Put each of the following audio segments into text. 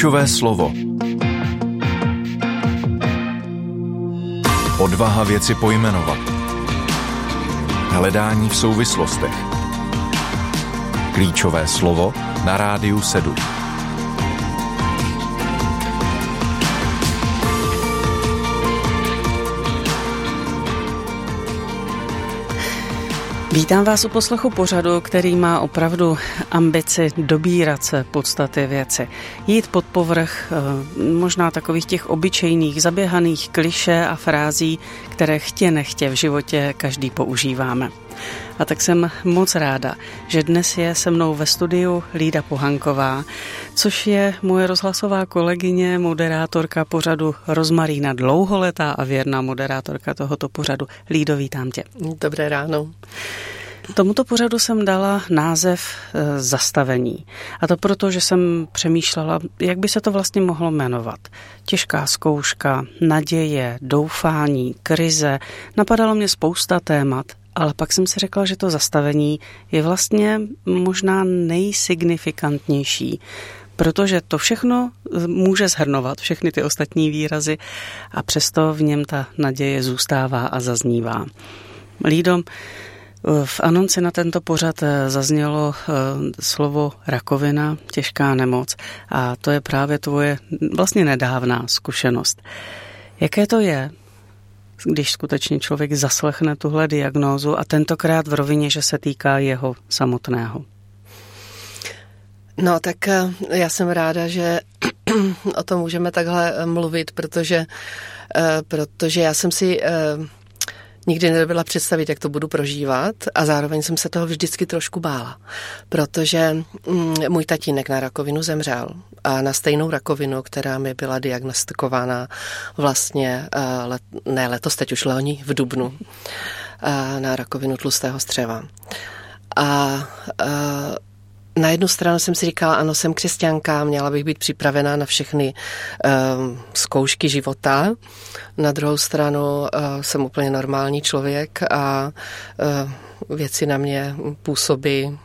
Klíčové slovo. Odvaha věci pojmenovat. Hledání v souvislostech. Klíčové slovo na rádiu 7. Vítám vás u poslechu pořadu, který má opravdu ambici dobírat se podstaty věci. Jít pod povrch eh, možná takových těch obyčejných, zaběhaných kliše a frází, které chtě nechtě v životě každý používáme. A tak jsem moc ráda, že dnes je se mnou ve studiu Lída Pohanková, což je moje rozhlasová kolegyně, moderátorka pořadu Rozmarína, dlouholetá a věrná moderátorka tohoto pořadu. Lído, vítám tě. Dobré ráno. Tomuto pořadu jsem dala název e, Zastavení. A to proto, že jsem přemýšlela, jak by se to vlastně mohlo jmenovat. Těžká zkouška, naděje, doufání, krize. Napadalo mě spousta témat, ale pak jsem si řekla, že to zastavení je vlastně možná nejsignifikantnější, protože to všechno může zhrnovat, všechny ty ostatní výrazy a přesto v něm ta naděje zůstává a zaznívá. Lídom, v anonci na tento pořad zaznělo eh, slovo rakovina, těžká nemoc a to je právě tvoje vlastně nedávná zkušenost. Jaké to je když skutečně člověk zaslechne tuhle diagnózu a tentokrát v rovině, že se týká jeho samotného? No tak eh, já jsem ráda, že o tom můžeme takhle eh, mluvit, protože, eh, protože já jsem si nikdy nebyla představit, jak to budu prožívat a zároveň jsem se toho vždycky trošku bála, protože mm, můj tatínek na rakovinu zemřel a na stejnou rakovinu, která mi byla diagnostikována vlastně, eh, let, ne letos, teď už loni v Dubnu, eh, na rakovinu tlustého střeva. A eh, na jednu stranu jsem si říkala, ano, jsem křesťanka, měla bych být připravená na všechny um, zkoušky života. Na druhou stranu uh, jsem úplně normální člověk a uh, věci na mě působí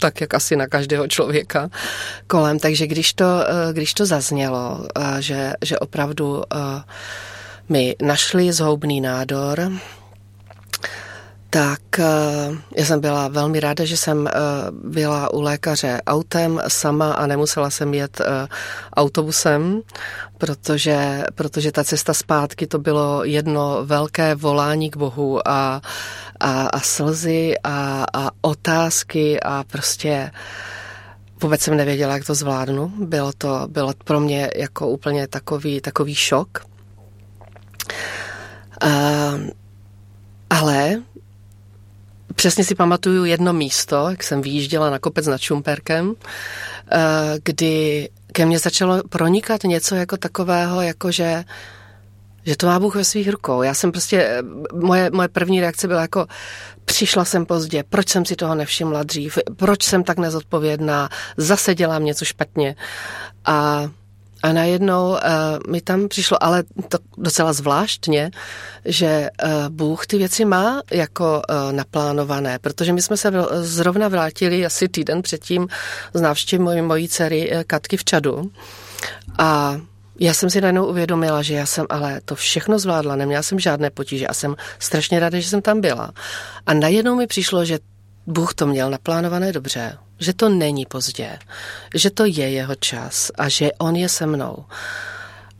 tak, jak asi na každého člověka kolem. Takže když to, uh, když to zaznělo, uh, že, že opravdu uh, mi našli zhoubný nádor, tak eh, já jsem byla velmi ráda, že jsem eh, byla u lékaře autem sama a nemusela jsem jet eh, autobusem, protože, protože ta cesta zpátky to bylo jedno velké volání k Bohu a, a, a slzy a, a otázky a prostě vůbec jsem nevěděla, jak to zvládnu. Bylo to bylo pro mě jako úplně takový, takový šok. Uh, ale Přesně si pamatuju jedno místo, jak jsem vyjížděla na kopec nad Šumperkem, eh, kdy ke mně začalo pronikat něco jako takového, jako že že to má Bůh ve svých rukou. Já jsem prostě, eh, moje, moje první reakce byla jako, přišla jsem pozdě, proč jsem si toho nevšimla dřív, proč jsem tak nezodpovědná, zase dělám něco špatně. A a najednou uh, mi tam přišlo, ale to docela zvláštně, že uh, Bůh ty věci má jako uh, naplánované, protože my jsme se zrovna vrátili asi týden předtím z návštěvy mojí, mojí dcery Katky v Čadu. A já jsem si najednou uvědomila, že já jsem ale to všechno zvládla, neměla jsem žádné potíže a jsem strašně ráda, že jsem tam byla. A najednou mi přišlo, že Bůh to měl naplánované dobře, že to není pozdě, že to je jeho čas a že on je se mnou.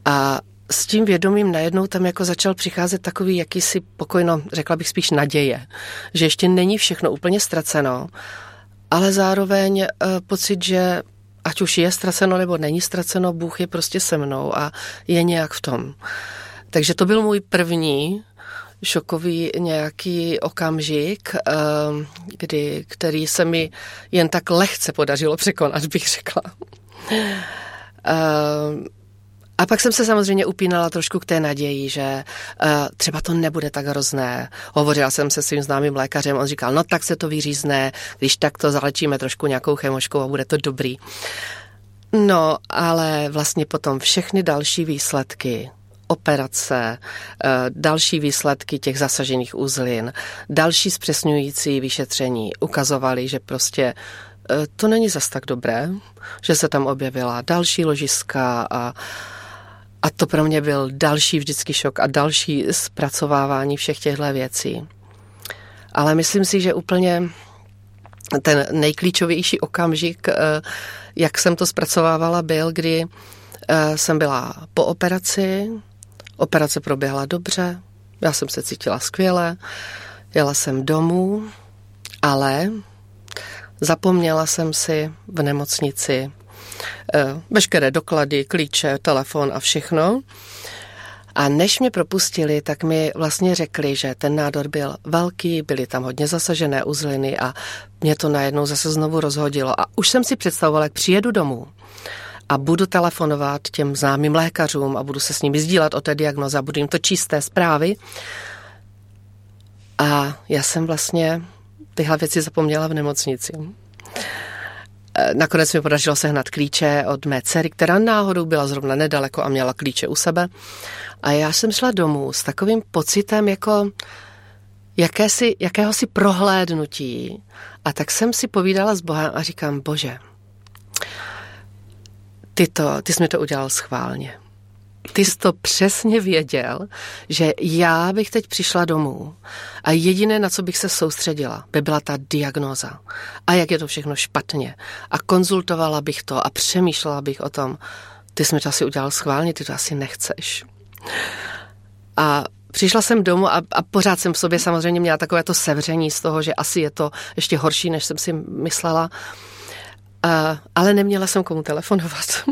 A s tím vědomím najednou tam jako začal přicházet takový jakýsi pokojno, řekla bych spíš naděje, že ještě není všechno úplně ztraceno, ale zároveň uh, pocit, že ať už je ztraceno nebo není ztraceno, Bůh je prostě se mnou a je nějak v tom. Takže to byl můj první šokový nějaký okamžik, ehm, kdy, který se mi jen tak lehce podařilo překonat, bych řekla. Ehm, a pak jsem se samozřejmě upínala trošku k té naději, že uh, třeba to nebude tak hrozné. Hovořila jsem se svým známým lékařem, on říkal, no tak se to vyřízne, když tak to zalečíme trošku nějakou chemoškou a bude to dobrý. No, ale vlastně potom všechny další výsledky operace, eh, další výsledky těch zasažených uzlin, další zpřesňující vyšetření ukazovaly, že prostě to není zas tak dobré, že se tam objevila další ložiska a, a to pro mě byl další vždycky šok a další zpracovávání všech těchto věcí. Ale myslím si, že úplně ten nejklíčovější okamžik, eh, jak jsem to zpracovávala, byl, kdy eh, jsem byla po operaci, operace proběhla dobře, já jsem se cítila skvěle, jela jsem domů, ale zapomněla jsem si v nemocnici eh, veškeré doklady, klíče, telefon a všechno. A než mě propustili, tak mi vlastně řekli, že ten nádor byl velký, byly tam hodně zasažené uzliny a mě to najednou zase znovu rozhodilo. A už jsem si představovala, jak přijedu domů a budu telefonovat těm známým lékařům a budu se s nimi sdílet o té diagnoze a budu jim to čisté zprávy. A já jsem vlastně tyhle věci zapomněla v nemocnici. E, nakonec mi podařilo sehnat klíče od mé dcery, která náhodou byla zrovna nedaleko a měla klíče u sebe. A já jsem šla domů s takovým pocitem jako jakési, jakéhosi prohlédnutí. A tak jsem si povídala s Bohem a říkám, bože, ty, to, ty jsi mi to udělal schválně. Ty jsi to přesně věděl, že já bych teď přišla domů a jediné, na co bych se soustředila, by byla ta diagnóza. A jak je to všechno špatně. A konzultovala bych to a přemýšlela bych o tom, ty jsi mi to asi udělal schválně, ty to asi nechceš. A Přišla jsem domů a, a pořád jsem v sobě samozřejmě měla takové to sevření z toho, že asi je to ještě horší, než jsem si myslela. A, ale neměla jsem komu telefonovat.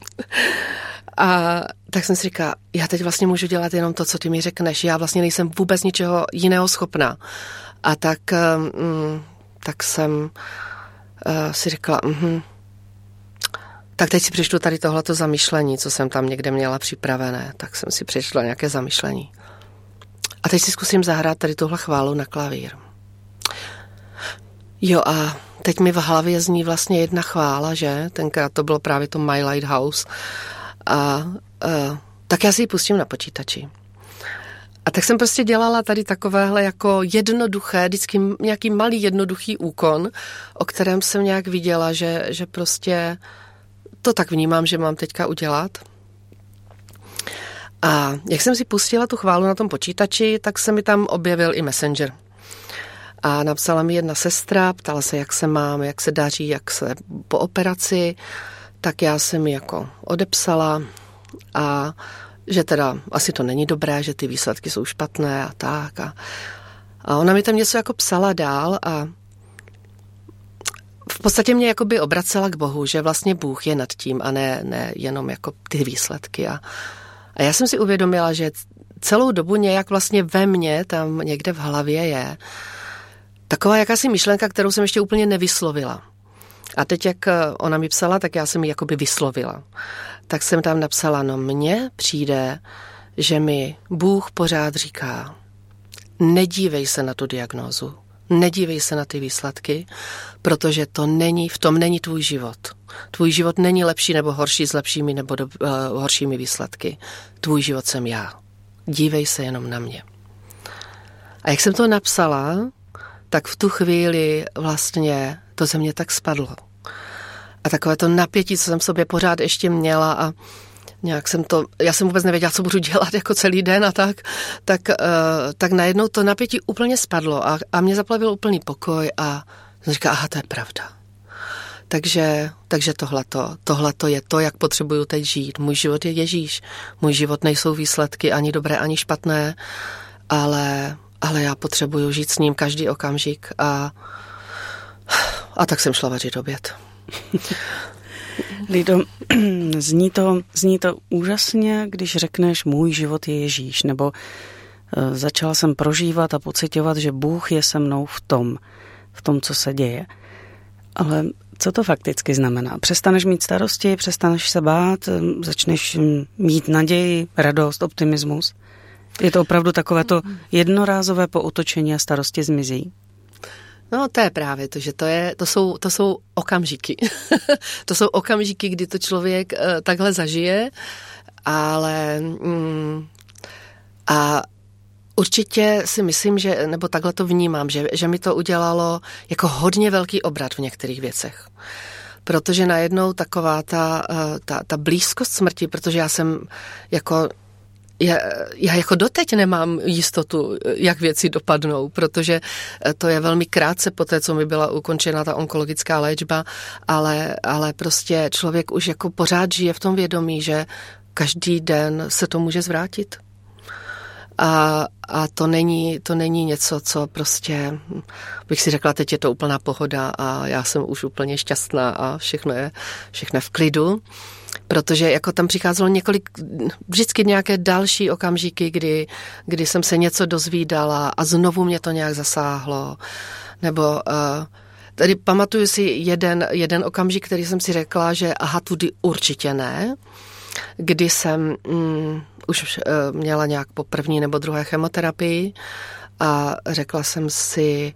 a tak jsem si říkala, já teď vlastně můžu dělat jenom to, co ty mi řekneš. Já vlastně nejsem vůbec ničeho jiného schopná. A tak, um, tak jsem uh, si říkala, uh-huh, tak teď si přečtu tady tohleto zamyšlení, co jsem tam někde měla připravené. Tak jsem si přečetla nějaké zamyšlení. A teď si zkusím zahrát tady tuhle chválu na klavír. Jo a teď mi v hlavě zní vlastně jedna chvála, že? Tenkrát to bylo právě to My Lighthouse. A, a tak já si ji pustím na počítači. A tak jsem prostě dělala tady takovéhle jako jednoduché, vždycky nějaký malý jednoduchý úkon, o kterém jsem nějak viděla, že, že prostě to tak vnímám, že mám teďka udělat. A jak jsem si pustila tu chválu na tom počítači, tak se mi tam objevil i Messenger. A napsala mi jedna sestra, ptala se, jak se mám, jak se daří, jak se po operaci, tak já jsem mi jako odepsala a že teda asi to není dobré, že ty výsledky jsou špatné a tak. A, a ona mi tam něco jako psala dál a v podstatě mě jakoby obracela k Bohu, že vlastně Bůh je nad tím a ne, ne jenom jako ty výsledky. A, a já jsem si uvědomila, že celou dobu nějak vlastně ve mně, tam někde v hlavě je taková jakási myšlenka, kterou jsem ještě úplně nevyslovila. A teď, jak ona mi psala, tak já jsem ji jakoby vyslovila. Tak jsem tam napsala, no mně přijde, že mi Bůh pořád říká, nedívej se na tu diagnózu, nedívej se na ty výsledky, protože to není, v tom není tvůj život. Tvůj život není lepší nebo horší s lepšími nebo do, uh, horšími výsledky. Tvůj život jsem já. Dívej se jenom na mě. A jak jsem to napsala, tak v tu chvíli vlastně to ze mě tak spadlo. A takové to napětí, co jsem v sobě pořád ještě měla a nějak jsem to, já jsem vůbec nevěděla, co budu dělat jako celý den a tak, tak, uh, tak najednou to napětí úplně spadlo a, a mě zaplavil úplný pokoj a jsem říkala, aha, to je pravda. Takže, takže tohleto, tohleto je to, jak potřebuju teď žít. Můj život je Ježíš. Můj život nejsou výsledky ani dobré, ani špatné, ale, ale já potřebuju žít s ním každý okamžik a, a tak jsem šla vařit oběd. Lido, zní to, zní to úžasně, když řekneš můj život je Ježíš, nebo uh, začala jsem prožívat a pocitovat, že Bůh je se mnou v tom, v tom, co se děje. Ale co to fakticky znamená? Přestaneš mít starosti, přestaneš se bát, eh, začneš hm, mít naději, radost, optimismus? Je to opravdu takové to jednorázové poutočení a starosti zmizí? No to je právě to, že to, je, to, jsou, to jsou okamžiky. to jsou okamžiky, kdy to člověk uh, takhle zažije, ale mm, a Určitě si myslím, že, nebo takhle to vnímám, že, že mi to udělalo jako hodně velký obrat v některých věcech. Protože najednou taková ta, eh, ta, ta blízkost smrti, protože já jsem jako já, já jako doteď nemám jistotu, jak věci dopadnou, protože to je velmi krátce po té, co mi byla ukončena ta onkologická léčba, ale, ale prostě člověk už jako pořád žije v tom vědomí, že každý den se to může zvrátit. A, a to, není, to není něco, co prostě bych si řekla, teď je to úplná pohoda a já jsem už úplně šťastná a všechno je, všechno je v klidu protože jako tam přicházelo několik, vždycky nějaké další okamžiky, kdy, kdy jsem se něco dozvídala a znovu mě to nějak zasáhlo. Nebo uh, tady pamatuju si jeden, jeden okamžik, který jsem si řekla, že aha, tudy určitě ne, kdy jsem mm, už uh, měla nějak po první nebo druhé chemoterapii a řekla jsem si,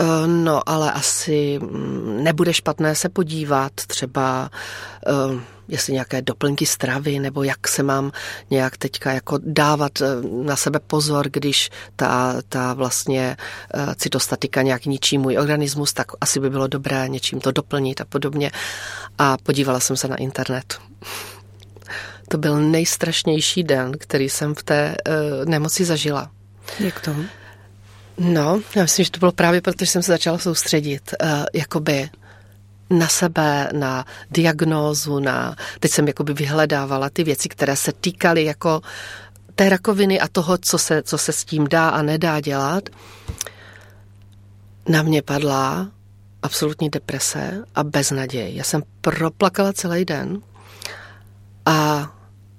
uh, no ale asi mm, nebude špatné se podívat třeba jestli nějaké doplňky stravy, nebo jak se mám nějak teďka jako dávat eh, na sebe pozor, když ta, ta vlastně eh, cytostatika nějak ničí můj organismus, tak asi by bylo dobré něčím to doplnit a podobně. A podívala jsem se na internet. To byl nejstrašnější den, který jsem v té uh, nemoci zažila. Jak to? No, já myslím, že to bylo právě proto, že jsem se začala soustředit. Uh, jakoby na sebe, na diagnózu, na, teď jsem jakoby vyhledávala ty věci, které se týkaly jako té rakoviny a toho, co se, co se s tím dá a nedá dělat. Na mě padla absolutní deprese a beznaděj. Já jsem proplakala celý den a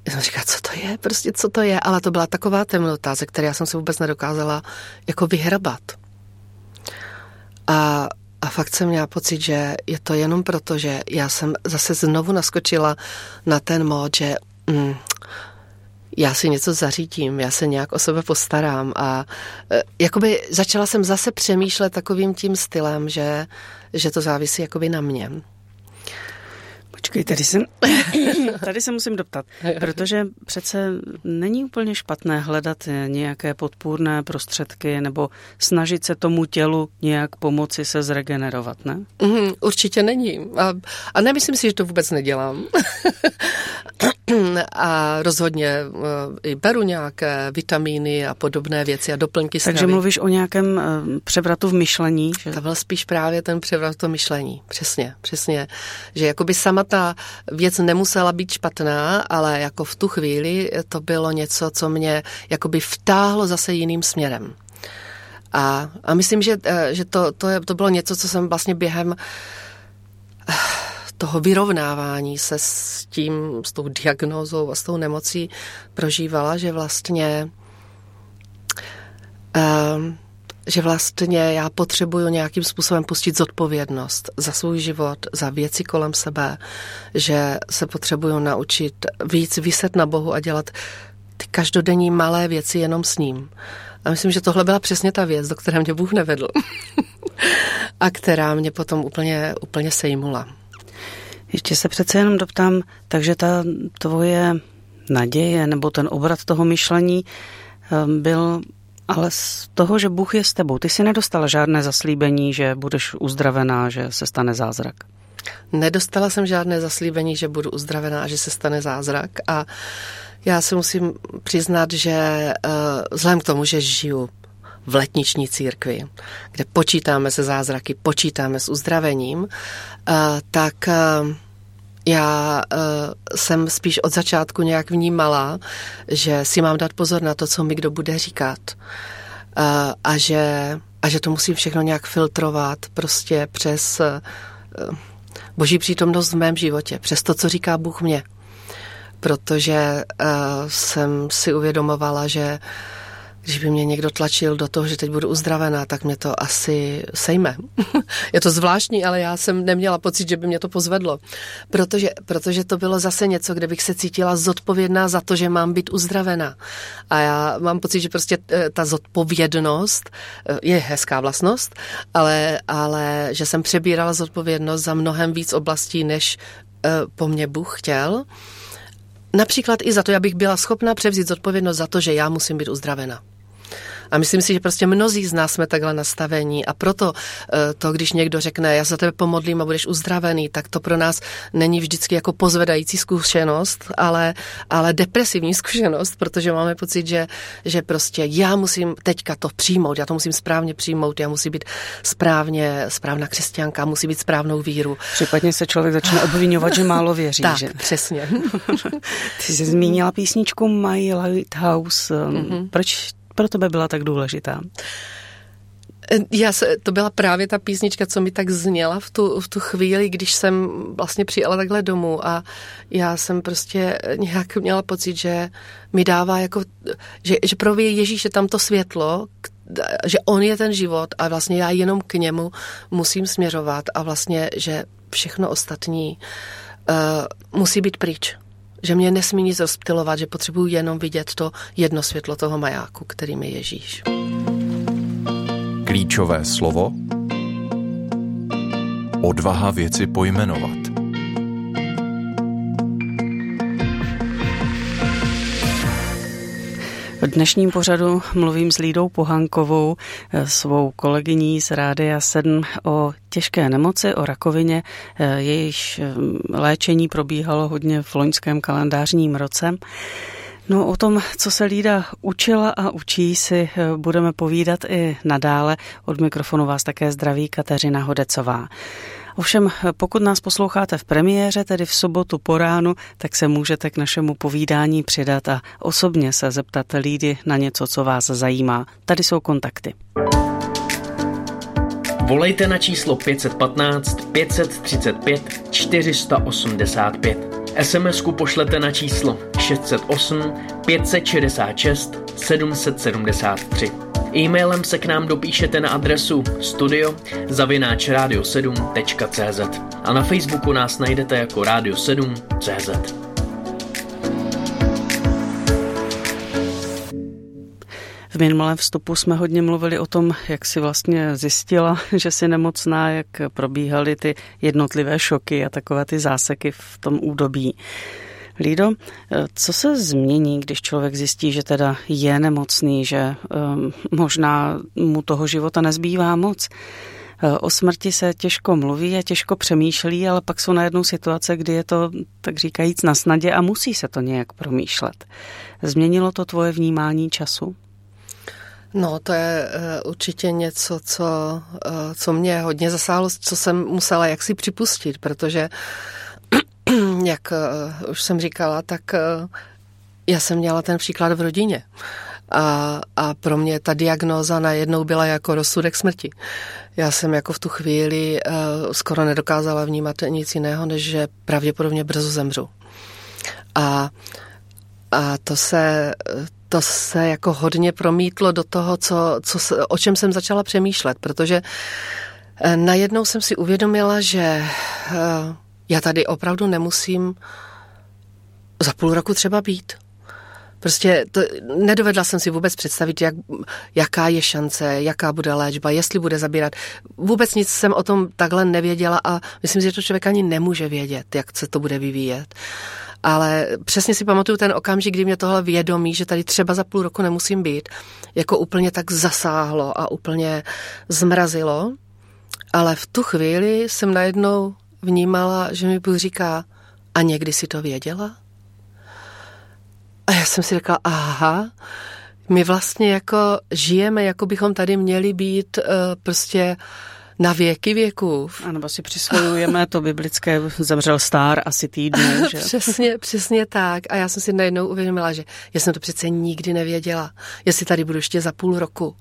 já jsem říkala, co to je, prostě co to je, ale to byla taková temnota, ze které já jsem se vůbec nedokázala jako vyhrabat. A a fakt jsem měla pocit, že je to jenom proto, že já jsem zase znovu naskočila na ten mód, že mm, já si něco zařídím, já se nějak o sebe postarám a e, jakoby začala jsem zase přemýšlet takovým tím stylem, že, že to závisí jakoby na mě. Počkej, tady se, tady se musím doptat, protože přece není úplně špatné hledat nějaké podpůrné prostředky nebo snažit se tomu tělu nějak pomoci se zregenerovat, ne? Mm, určitě není. A, a nemyslím si, že to vůbec nedělám. a rozhodně eh, i beru nějaké vitamíny a podobné věci a doplňky Takže stravy. mluvíš o nějakém eh, převratu v myšlení? Že? To byl spíš právě ten převrat v myšlení. Přesně, přesně. Že jakoby sama ta věc nemusela být špatná, ale jako v tu chvíli to bylo něco, co mě jakoby vtáhlo zase jiným směrem. A, a myslím, že, eh, že to, to, je, to bylo něco, co jsem vlastně během toho vyrovnávání se s tím, s tou diagnózou a s tou nemocí prožívala, že vlastně um, že vlastně já potřebuju nějakým způsobem pustit zodpovědnost za svůj život, za věci kolem sebe, že se potřebuju naučit víc vyset na Bohu a dělat ty každodenní malé věci jenom s ním. A myslím, že tohle byla přesně ta věc, do které mě Bůh nevedl. a která mě potom úplně, úplně sejmula. Ještě se přece jenom doptám, takže ta tvoje naděje nebo ten obrat toho myšlení ehm, byl ale z toho, že Bůh je s tebou, ty si nedostala žádné zaslíbení, že budeš uzdravená, že se stane zázrak. Nedostala jsem žádné zaslíbení, že budu uzdravená že se stane zázrak a já se musím přiznat, že uh, vzhledem k tomu, že žiju v letniční církvi, kde počítáme se zázraky, počítáme s uzdravením, tak uh, já uh, jsem spíš od začátku nějak vnímala, že si mám dát pozor na to, co mi kdo bude říkat. A, že, a že to musím všechno nějak filtrovat prostě přes boží přítomnost v mém životě, přes to, co říká Bůh mě. Protože jsem si uvědomovala, že když by mě někdo tlačil do toho, že teď budu uzdravená, tak mě to asi sejme. je to zvláštní, ale já jsem neměla pocit, že by mě to pozvedlo. Protože, protože to bylo zase něco, kde bych se cítila zodpovědná za to, že mám být uzdravená. A já mám pocit, že prostě eh, ta zodpovědnost eh, je hezká vlastnost, ale, ale že jsem přebírala zodpovědnost za mnohem víc oblastí, než eh, po mně Bůh chtěl. Například i za to, abych byla schopna převzít zodpovědnost za to, že já musím být uzdravena. A myslím si, že prostě mnozí z nás jsme takhle nastavení a proto eh, to, když někdo řekne, já za tebe pomodlím a budeš uzdravený, tak to pro nás není vždycky jako pozvedající zkušenost, ale, ale depresivní zkušenost, protože máme pocit, že, že prostě já musím teďka to přijmout, já to musím správně přijmout, já musím být správně, správná křesťanka, musí být správnou víru. Případně se člověk začne obvinovat, že málo věří. tak, že? přesně. Ty jsi zmínila písničku My Lighthouse. Mm-hmm. Proč pro tebe byla tak důležitá? Já se, to byla právě ta písnička, co mi tak zněla v tu, v tu chvíli, když jsem vlastně přijela takhle domů a já jsem prostě nějak měla pocit, že mi dává jako, že, že pro Ježíš je tam to světlo, že on je ten život a vlastně já jenom k němu musím směřovat a vlastně, že všechno ostatní uh, musí být pryč že mě nesmí nic rozptilovat, že potřebuji jenom vidět to jedno světlo toho majáku, kterým je Ježíš. Klíčové slovo Odvaha věci pojmenovat. V dnešním pořadu mluvím s Lídou Pohankovou, svou kolegyní z Rádia 7 o těžké nemoci, o rakovině. Jejíž léčení probíhalo hodně v loňském kalendářním roce. No o tom, co se Lída učila a učí, si eh, budeme povídat i nadále. Od mikrofonu vás také zdraví Kateřina Hodecová. Ovšem, pokud nás posloucháte v premiéře, tedy v sobotu po ránu, tak se můžete k našemu povídání přidat a osobně se zeptat Lídy na něco, co vás zajímá. Tady jsou kontakty. Volejte na číslo 515 535 485. SMS-ku pošlete na číslo 608 566 773. E-mailem se k nám dopíšete na adresu studio zavináč radio7.cz a na Facebooku nás najdete jako Radio 7.cz. V minulém vstupu jsme hodně mluvili o tom, jak si vlastně zjistila, že si nemocná, jak probíhaly ty jednotlivé šoky a takové ty záseky v tom údobí. Lído, co se změní, když člověk zjistí, že teda je nemocný, že um, možná mu toho života nezbývá moc? O smrti se těžko mluví a těžko přemýšlí, ale pak jsou najednou situace, kdy je to, tak říkajíc, na snadě a musí se to nějak promýšlet. Změnilo to tvoje vnímání času? No, to je uh, určitě něco, co, uh, co mě hodně zasáhlo, co jsem musela jaksi připustit, protože, jak uh, už jsem říkala, tak uh, já jsem měla ten příklad v rodině. A, a pro mě ta diagnóza najednou byla jako rozsudek smrti. Já jsem jako v tu chvíli uh, skoro nedokázala vnímat nic jiného, než že pravděpodobně brzo zemřu. A, a to se, to se jako hodně promítlo do toho, co, co, o čem jsem začala přemýšlet, protože eh, najednou jsem si uvědomila, že eh, já tady opravdu nemusím za půl roku třeba být. Prostě to, nedovedla jsem si vůbec představit, jak, jaká je šance, jaká bude léčba, jestli bude zabírat. Vůbec nic jsem o tom takhle nevěděla a myslím si, že to člověk ani nemůže vědět, jak se to bude vyvíjet. Ale přesně si pamatuju ten okamžik, kdy mě tohle vědomí, že tady třeba za půl roku nemusím být, jako úplně tak zasáhlo a úplně zmrazilo. Ale v tu chvíli jsem najednou vnímala, že mi Bůh říká, a někdy si to věděla? A já jsem si řekla, aha, my vlastně jako žijeme, jako bychom tady měli být uh, prostě na věky věků. A nebo si přisvojujeme to biblické, zemřel star asi týdnu. Že? přesně, přesně tak. A já jsem si najednou uvědomila, že já jsem to přece nikdy nevěděla, jestli tady budu ještě za půl roku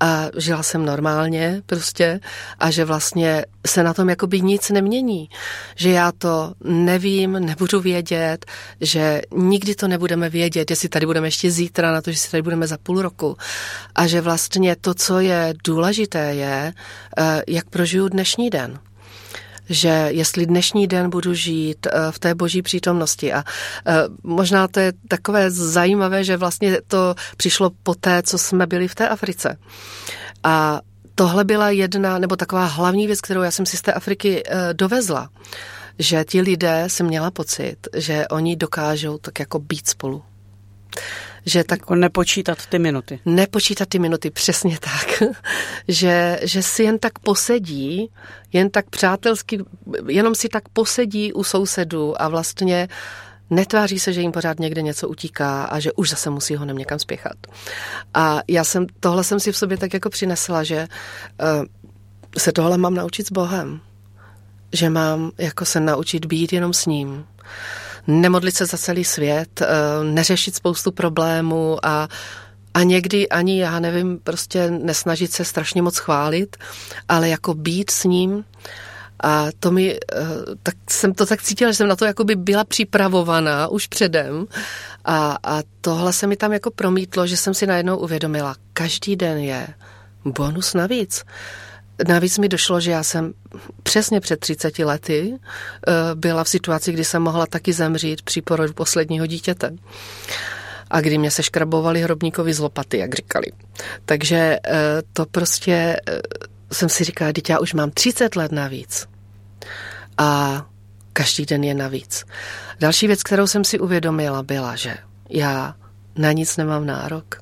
a žila jsem normálně prostě a že vlastně se na tom jakoby nic nemění. Že já to nevím, nebudu vědět, že nikdy to nebudeme vědět, jestli tady budeme ještě zítra na to, že si tady budeme za půl roku. A že vlastně to, co je důležité, je, eh, jak prožiju dnešní den že jestli dnešní den budu žít eh, v té boží přítomnosti. A eh, možná to je takové zajímavé, že vlastně to přišlo po té, co jsme byli v té Africe. A tohle byla jedna, nebo taková hlavní věc, kterou já jsem si z té Afriky eh, dovezla, že ti lidé jsem měla pocit, že oni dokážou tak jako být spolu. Že tak, jako nepočítat ty minuty. Nepočítat ty minuty, přesně tak. že, že si jen tak posedí, jen tak přátelsky, jenom si tak posedí u sousedů a vlastně netváří se, že jim pořád někde něco utíká a že už zase musí ho někam spěchat. A já jsem, tohle jsem si v sobě tak jako přinesla, že uh, se tohle mám naučit s Bohem. Že mám jako se naučit být jenom s ním nemodlit se za celý svět, eh, neřešit spoustu problémů a a někdy ani, já nevím, prostě nesnažit se strašně moc chválit, ale jako být s ním a to mi, eh, tak jsem to tak cítila, že jsem na to jako by byla připravovaná už předem a, a tohle se mi tam jako promítlo, že jsem si najednou uvědomila, každý den je bonus navíc. Navíc mi došlo, že já jsem přesně před 30 lety eh, byla v situaci, kdy jsem mohla taky zemřít při porodu posledního dítěte. A kdy mě se škrabovali hrobníkovi z lopaty, jak říkali. Takže eh, to prostě eh, jsem si říkala, dítě, já už mám 30 let navíc. A každý den je navíc. Další věc, kterou jsem si uvědomila, byla, že já na nic nemám nárok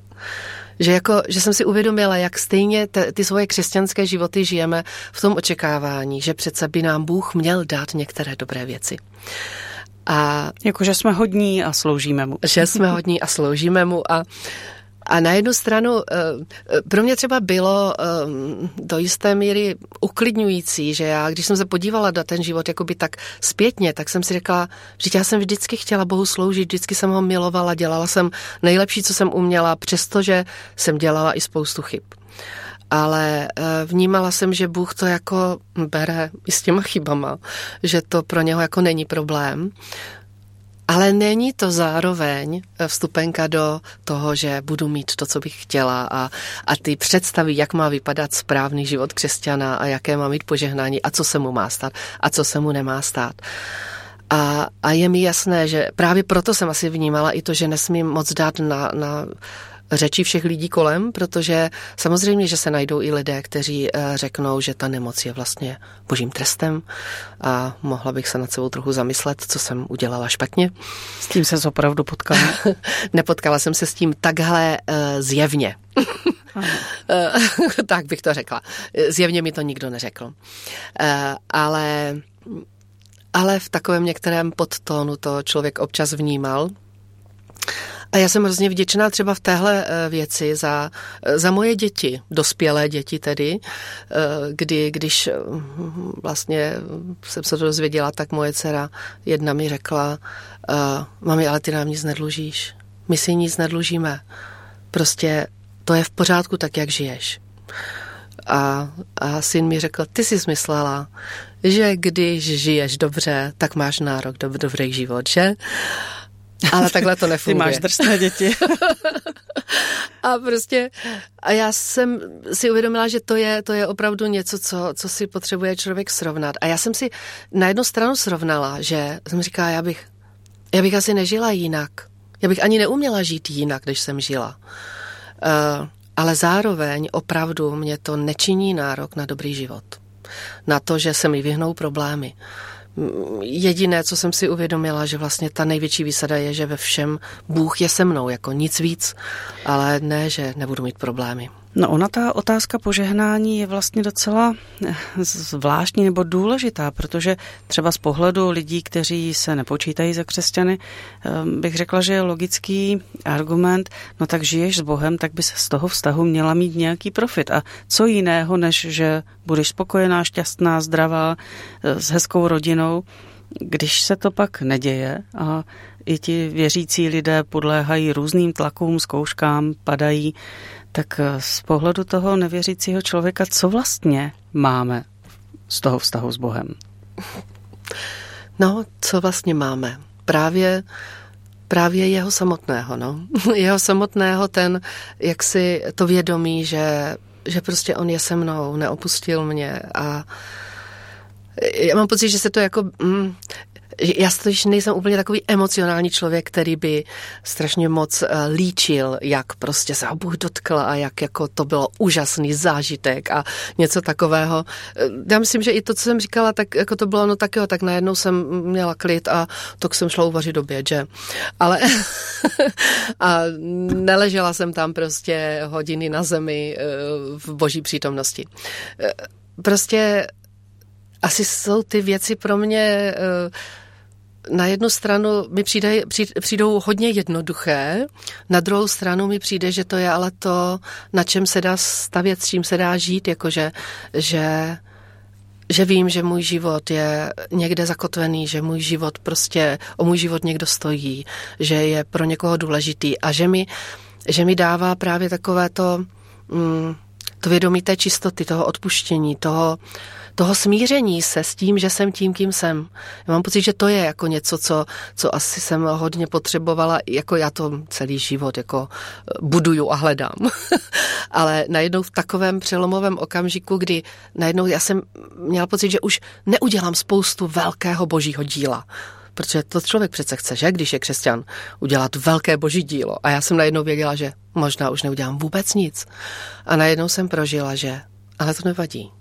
že, jako, že jsem si uvědomila, jak stejně te, ty svoje křesťanské životy žijeme v tom očekávání, že přece by nám Bůh měl dát některé dobré věci. A, jako, že jsme hodní a sloužíme mu. Že jsme hodní a sloužíme mu a a na jednu stranu eh, eh, pro mě třeba bylo eh, do jisté míry uklidňující, že já, když jsem se podívala na ten život jakoby tak zpětně, tak jsem si řekla, že já jsem vždycky chtěla Bohu sloužit, vždycky jsem ho milovala, dělala jsem nejlepší, co jsem uměla, přestože jsem dělala i spoustu chyb. Ale vnímala jsem, že Bůh to jako bere i s těma chybama, že to pro něho jako není problém ale není to zároveň vstupenka do toho, že budu mít to, co bych chtěla a, a ty představy, jak má vypadat správný život křesťana a jaké má mít požehnání a co se mu má stát a co se mu nemá stát. A, a je mi jasné, že právě proto jsem asi vnímala i to, že nesmím moc dát na, na řeči všech lidí kolem, protože samozřejmě, že se najdou i lidé, kteří eh, řeknou, že ta nemoc je vlastně božím trestem a mohla bych se nad sebou trochu zamyslet, co jsem udělala špatně. S tím se opravdu potkala? Nepotkala jsem se s tím takhle uh, zjevně. tak bych to řekla. Zjevně mi to nikdo neřekl. Ale ale v takovém některém podtónu to člověk občas vnímal. A já jsem hrozně vděčná třeba v téhle eh, věci za, eh, za moje děti, dospělé děti tedy, eh, kdy, když vlastně jsem se to dozvěděla, tak moje dcera jedna mi řekla, mami, ale ty nám nic nedlužíš. My si nic nedlužíme. Prostě to je v pořádku tak, jak žiješ. A, a syn mi řekl, ty jsi smyslela, že když žiješ dobře, tak máš nárok do dobrý život, že? Ale takhle to nefunguje. Ty máš drsné děti. a prostě, a já jsem si uvědomila, že to je, to je opravdu něco, co, co si potřebuje člověk srovnat. A já jsem si na jednu stranu srovnala, že jsem říkala, já bych, já bych asi nežila jinak. Já bych ani neuměla žít jinak, když jsem žila. Uh, ale zároveň opravdu mě to nečiní nárok na dobrý život. Na to, že se mi vyhnou problémy jediné, co jsem si uvědomila, že vlastně ta největší výsada je, že ve všem Bůh je se mnou, jako nic víc, ale ne, že nebudu mít problémy. No ona ta otázka požehnání je vlastně docela eh, zvláštní nebo důležitá, protože třeba z pohledu lidí, kteří se nepočítají za křesťany, eh, bych řekla, že je logický argument, no tak žiješ s Bohem, tak by se z toho vztahu měla mít nějaký profit. A co jiného, než že budeš spokojená, šťastná, zdravá, eh, s hezkou rodinou, když se to pak neděje a i ti věřící lidé podléhají různým tlakům, zkouškám, padají, tak eh, z pohledu toho nevěřícího člověka, co vlastně máme z toho vztahu s Bohem? No, co vlastně máme? Právě právě jeho samotného, no. Jeho samotného ten, jak si to vědomí, že, že prostě on je se mnou, neopustil mě a já mám pocit, že se to jako, mm, já totiž nejsem úplně takový emocionální člověk, který by strašně moc eh, líčil, jak prostě se ho Bůh dotkl a jak jako to bylo úžasný zážitek a něco takového. Eh, já myslím, že i to, co jsem říkala, tak jako to bylo, no tak jo, tak najednou jsem měla klid a to jsem šla uvařit do že? Ale a neležela jsem tam prostě hodiny na zemi eh, v boží přítomnosti. Prostě asi jsou ty věci pro mě na jednu stranu mi přijde, přijdou hodně jednoduché, na druhou stranu mi přijde, že to je ale to, na čem se dá stavět, s čím se dá žít, jakože, že, že vím, že můj život je někde zakotvený, že můj život prostě, o můj život někdo stojí, že je pro někoho důležitý a že mi, že mi dává právě takové to, mm, to vědomí té čistoty, toho odpuštění, toho, toho smíření se s tím, že jsem tím, kým jsem. Já mám pocit, že to je jako něco, co, co asi jsem hodně potřebovala, jako já to celý život jako eh, buduju a hledám. Ale najednou v takovém přelomovém okamžiku, kdy najednou já jsem měla pocit, že už neudělám spoustu velkého božího díla. Protože to člověk přece chce, že, když je křesťan, udělat velké boží dílo. A já jsem najednou věděla, že možná už neudělám vůbec nic. A najednou jsem prožila, že ale to nevadí.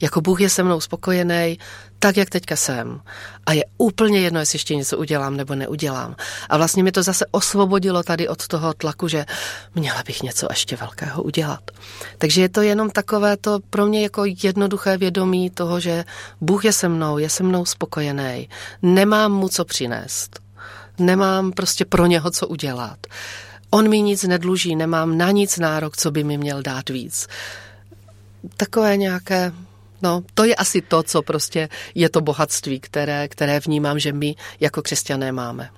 Jako Bůh je se mnou spokojený, tak, jak teďka jsem. A je úplně jedno, jestli ještě něco udělám nebo neudělám. A vlastně mi to zase osvobodilo tady od toho tlaku, že měla bych něco ještě velkého udělat. Takže je to jenom takové to pro mě jako jednoduché vědomí toho, že Bůh je se mnou, je se mnou spokojený. Nemám mu co přinést. Nemám prostě pro něho co udělat. On mi nic nedluží, nemám na nic nárok, co by mi měl dát víc. Takové nějaké No, to je asi to, co prostě je to bohatství, které, které vnímám, že my jako křesťané máme.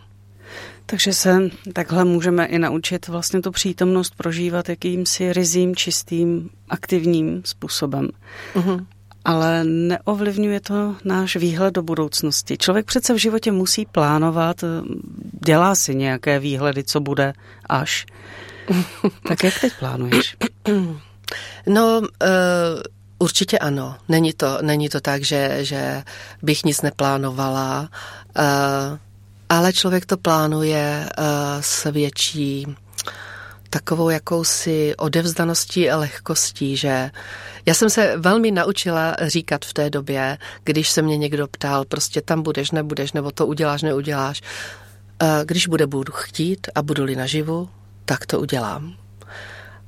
Takže se takhle můžeme i naučit vlastně tu přítomnost prožívat jakýmsi rizím, čistým, aktivním způsobem. Uh-huh. Ale neovlivňuje to náš výhled do budoucnosti. Člověk přece v životě musí plánovat, dělá si nějaké výhledy, co bude až. tak jak teď plánuješ? No, uh Určitě ano. Není to, není to tak, že, že bych nic neplánovala, uh, ale člověk to plánuje uh, s větší takovou jakousi odevzdaností a lehkostí, že já jsem se velmi naučila říkat v té době, když se mě někdo ptal, prostě tam budeš, nebudeš, nebo to uděláš, neuděláš. Uh, když bude budu chtít a budu-li naživu, tak to udělám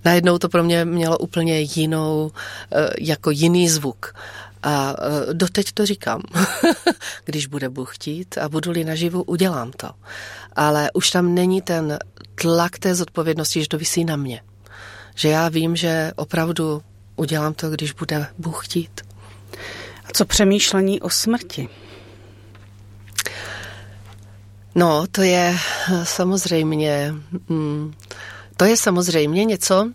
najednou to pro mě mělo úplně jinou, eh, jako jiný zvuk. A eh, doteď to říkám. Když bude Bůh chtít a budu-li naživu, udělám to. Ale už tam není ten tlak té zodpovědnosti, že to vysí na mě. Že já vím, že opravdu udělám to, když bude Bůh chtít. A co přemýšlení o smrti? No, to je eh, samozřejmě... Hmm, to je samozřejmě něco,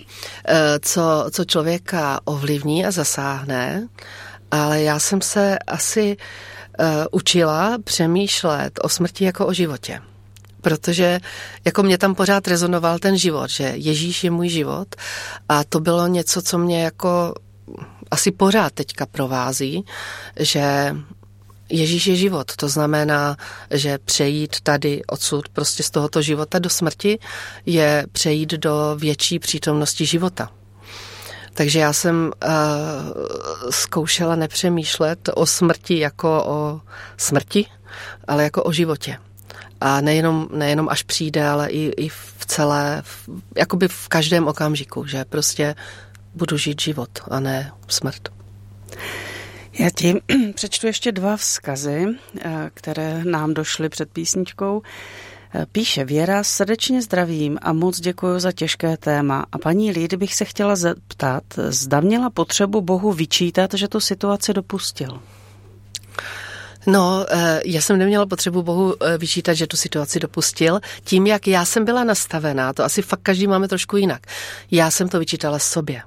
eh, co, co člověka ovlivní a zasáhne, ale já jsem se asi uh, učila přemýšlet o smrti jako o životě. Protože jako mě tam pořád rezonoval ten život, že Ježíš je můj život a to bylo něco, co mě jako asi pořád teďka provází, že Ježíš je život, to znamená, že přejít tady odsud prostě z tohoto života do smrti je přejít do větší přítomnosti života. Takže já jsem uh, zkoušela nepřemýšlet o smrti jako o smrti, ale jako o životě. A nejenom, nejenom až přijde, ale i, i v celé, v, jakoby v každém okamžiku, že prostě budu žít život a ne smrt. Já ti přečtu ještě dva vzkazy, eh, které nám došly před písničkou. Eh, píše Věra, srdečně zdravím a moc děkuji za těžké téma. A paní Lídy bych se chtěla zeptat, zda měla potřebu Bohu vyčítat, že tu situaci dopustil. No, eh, já jsem neměla potřebu Bohu vyčítat, že tu situaci dopustil. Tím, jak já jsem byla nastavená, to asi fakt každý máme trošku jinak. Já jsem to vyčítala sobě.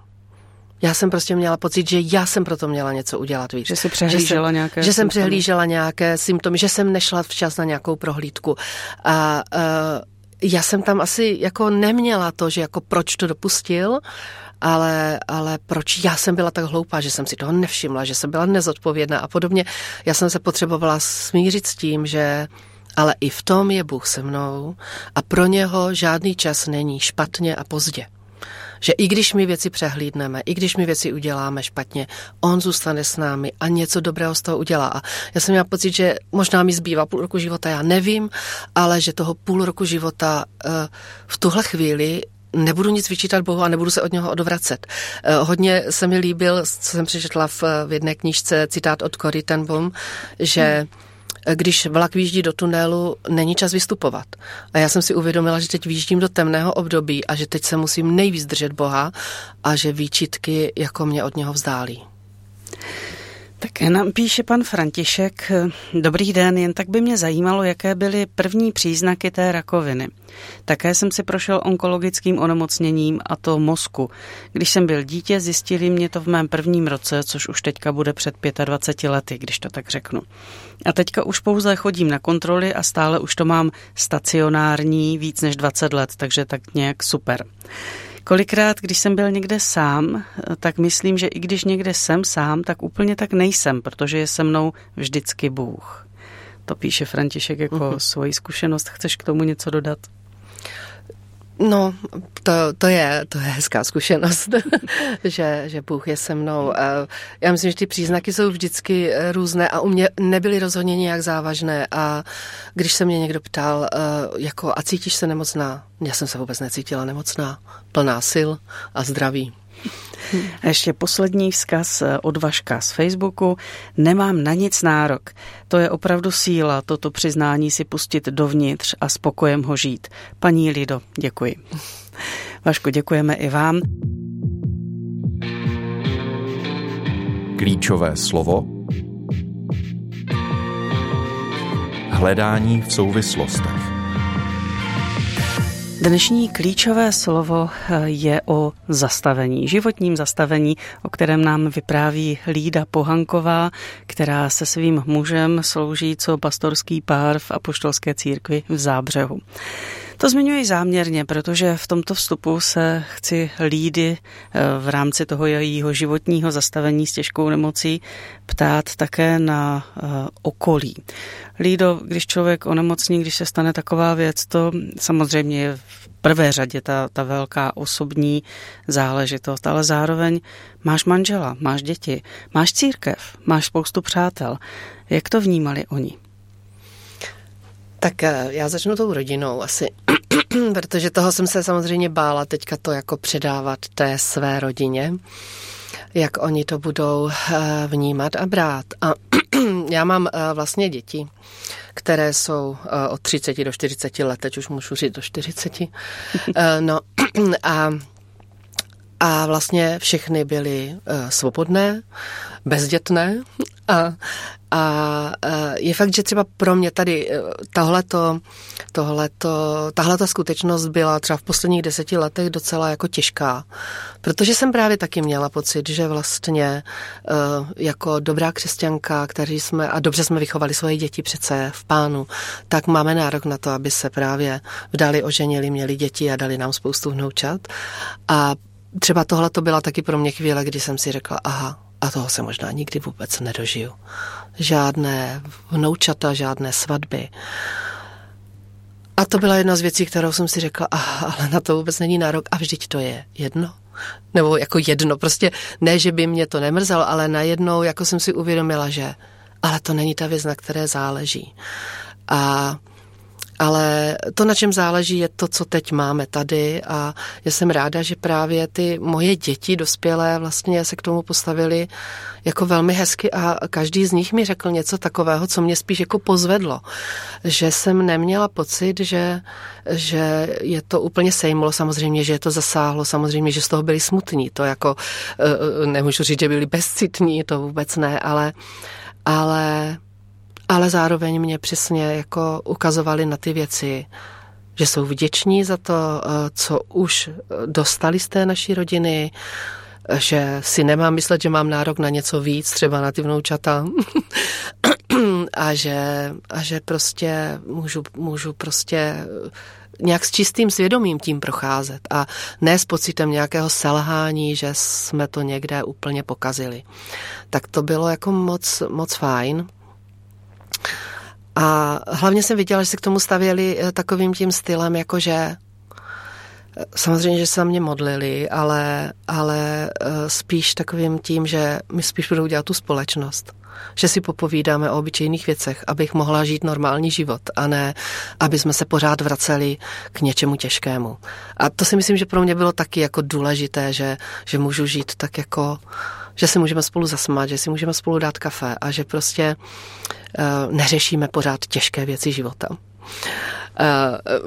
Já jsem prostě měla pocit, že já jsem proto měla něco udělat víc. Že jsi přehlížela že jsem, nějaké Že jsem přehlížela nějaké symptomy, že jsem nešla včas na nějakou prohlídku. A uh, já jsem tam asi jako neměla to, že jako proč to dopustil, ale, ale proč já jsem byla tak hloupá, že jsem si toho nevšimla, že jsem byla nezodpovědná a podobně. Já jsem se potřebovala smířit s tím, že ale i v tom je Bůh se mnou a pro něho žádný čas není špatně a pozdě. Že i když my věci přehlídneme, i když my věci uděláme špatně, on zůstane s námi a něco dobrého z toho udělá. A já jsem měla pocit, že možná mi zbývá půl roku života, já nevím, ale že toho půl roku života uh, v tuhle chvíli nebudu nic vyčítat Bohu a nebudu se od něho odvracet. Uh, hodně se mi líbil, co jsem přečetla v, jedné knížce, citát od Cory Tenbom, že hmm když vlak výjíždí do tunelu, není čas vystupovat. A já jsem si uvědomila, že teď výjíždím do temného období a že teď se musím nejvíc držet Boha a že výčitky jako mě od něho vzdálí. Tak nám píše pan František, dobrý den, jen tak by mě zajímalo, jaké byly první příznaky té rakoviny. Také jsem si prošel onkologickým onemocněním a to mozku. Když jsem byl dítě, zjistili mě to v mém prvním roce, což už teďka bude před 25 lety, když to tak řeknu. A teďka už pouze chodím na kontroly a stále už to mám stacionární víc než 20 let, takže tak nějak super. Kolikrát, když jsem byl někde sám, tak myslím, že i když někde jsem sám, tak úplně tak nejsem, protože je se mnou vždycky Bůh. To píše František jako uh-huh. svoji zkušenost. Chceš k tomu něco dodat? No, to, to, je, to je hezká zkušenost, že, že Bůh je se mnou. Já myslím, že ty příznaky jsou vždycky eh, různé a u mě nebyly rozhodně nějak závažné a když se mě někdo ptal, eh, jako a cítíš se nemocná? Já jsem se vůbec necítila nemocná, plná sil a zdraví. A ještě poslední vzkaz eh, od Vaška z Facebooku. Nemám na nic nárok. To je opravdu síla, toto přiznání si pustit dovnitř a spokojem ho žít. Paní Lido, děkuji. Vašku, děkujeme i vám. Klíčové slovo Hledání v souvislostech. Dnešní klíčové slovo eh, je o zastavení, životním zastavení, o kterém nám vypráví Lída Pohanková, která se svým mužem slouží co pastorský pár v apoštolské církvi v Zábřehu. To zmiňuji záměrně, protože v tomto vstupu se chci Lídy eh, v rámci toho jejího životního zastavení s těžkou nemocí ptát také na eh, okolí. Lído, když člověk onemocní, když se stane taková věc, to samozřejmě je v prvé řadě ta, ta velká osobní záležitost, ale zároveň máš manžela, máš děti, máš církev, máš spoustu přátel. Jak to vnímali oni? Tak eh, já začnu tou rodinou asi, protože toho jsem se samozřejmě bála teďka to jako předávat té své rodině, jak oni to budou eh, vnímat a brát. A já mám eh, vlastně děti, které jsou od 30 do 40 let, teď už můžu říct do 40. No a a vlastně všechny byly svobodné, bezdětné a, a uh, je fakt, že třeba pro mě tady uh, tohleto, tohleto, tahle ta skutečnost byla třeba v posledních deseti letech docela jako těžká, protože jsem právě taky měla pocit, že vlastně uh, jako dobrá křesťanka, kteří jsme, a dobře jsme vychovali svoje děti přece v pánu, tak máme nárok na to, aby se právě vdali, oženili, měli děti a dali nám spoustu vnoučat. A třeba tohle to byla taky pro mě chvíle, kdy jsem si řekla, aha, a toho se možná nikdy vůbec nedožiju. Žádné vnoučata, žádné svatby. A to byla jedna z věcí, kterou jsem si řekla, aha, ale na to vůbec není nárok a vždyť to je jedno. Nebo jako jedno, prostě ne, že by mě to nemrzelo, ale najednou jako jsem si uvědomila, že ale to není ta věc, na které záleží. A ale to, na čem záleží, je to, co teď máme tady a já jsem ráda, že právě ty moje děti dospělé vlastně se k tomu postavili jako velmi hezky a každý z nich mi řekl něco takového, co mě spíš jako pozvedlo. Že jsem neměla pocit, že, že je to úplně sejmulo, samozřejmě, že je to zasáhlo, samozřejmě, že z toho byli smutní. To jako, eh, nemůžu říct, že byli bezcitní, to vůbec ne, ale, ale ale zároveň mě přesně jako ukazovali na ty věci, že jsou vděční za to, eh, co už dostali z té naší rodiny, že si nemám myslet, že mám nárok na něco víc, třeba na ty vnoučata. a, že, a že prostě můžu, můžu prostě nějak s čistým svědomím tím procházet a ne s pocitem nějakého selhání, že jsme to někde úplně pokazili. Tak to bylo jako moc, moc fajn. A hlavně jsem viděla, že se k tomu stavěli eh, takovým tím stylem, jakože eh, Samozřejmě, že se mě modlili, ale, ale eh, spíš takovým tím, že my spíš budou dělat tu společnost. Že si popovídáme o obyčejných věcech, abych mohla žít normální život a ne, aby jsme se pořád vraceli k něčemu těžkému. A to si myslím, že pro mě bylo taky jako důležité, že, že můžu žít tak jako že si můžeme spolu zasmát, že si můžeme spolu dát kafe a že prostě uh, neřešíme pořád těžké věci života. Uh,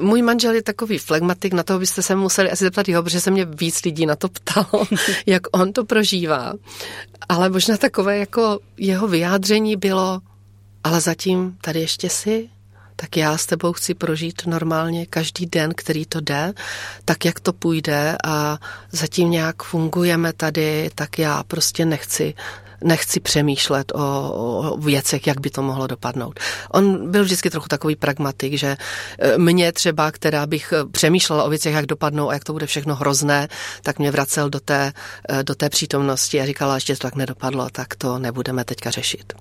můj manžel je takový flegmatik, na toho byste se museli asi zeptat jeho, protože se mě víc lidí na to ptalo, jak on to prožívá. Ale možná takové jako jeho vyjádření bylo, ale zatím tady ještě si, tak já s tebou chci prožít normálně každý den, který to jde, tak jak to půjde a zatím nějak fungujeme tady, tak já prostě nechci nechci přemýšlet o, o věcech, jak by to mohlo dopadnout. On byl vždycky trochu takový pragmatik, že e, mě třeba, která bych e, přemýšlela o věcech, jak dopadnou a jak to bude všechno hrozné, tak mě vracel do té, e, do té přítomnosti a říkala, ještě to tak nedopadlo, tak to nebudeme teďka řešit.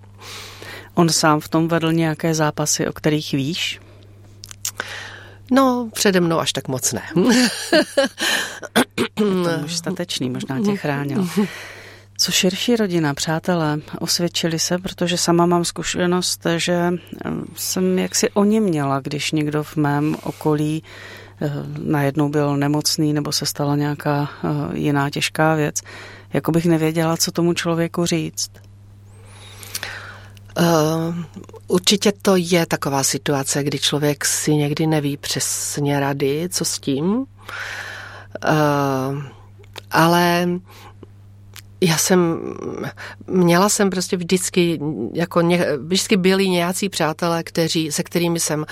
On sám v tom vedl nějaké zápasy, o kterých víš? No, přede mnou až tak moc ne. to muž statečný, možná tě chránil. Co širší rodina, přátelé, osvědčili se, protože sama mám zkušenost, že eh, jsem jaksi o ně měla, když někdo v mém okolí eh, najednou byl nemocný nebo se stala nějaká eh, jiná těžká věc, jako bych nevěděla, co tomu člověku říct. Uh, určitě to je taková situace, kdy člověk si někdy neví přesně rady, co s tím. Uh, ale já jsem, měla jsem prostě vždycky, jako ně, vždycky byli nějací přátelé, kteří, se kterými jsem